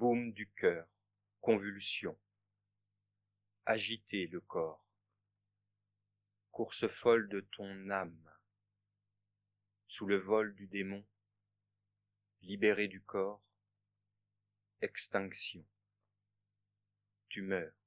boom du cœur, convulsion, agiter le corps, course folle de ton âme, sous le vol du démon, libéré du corps, extinction, tu meurs.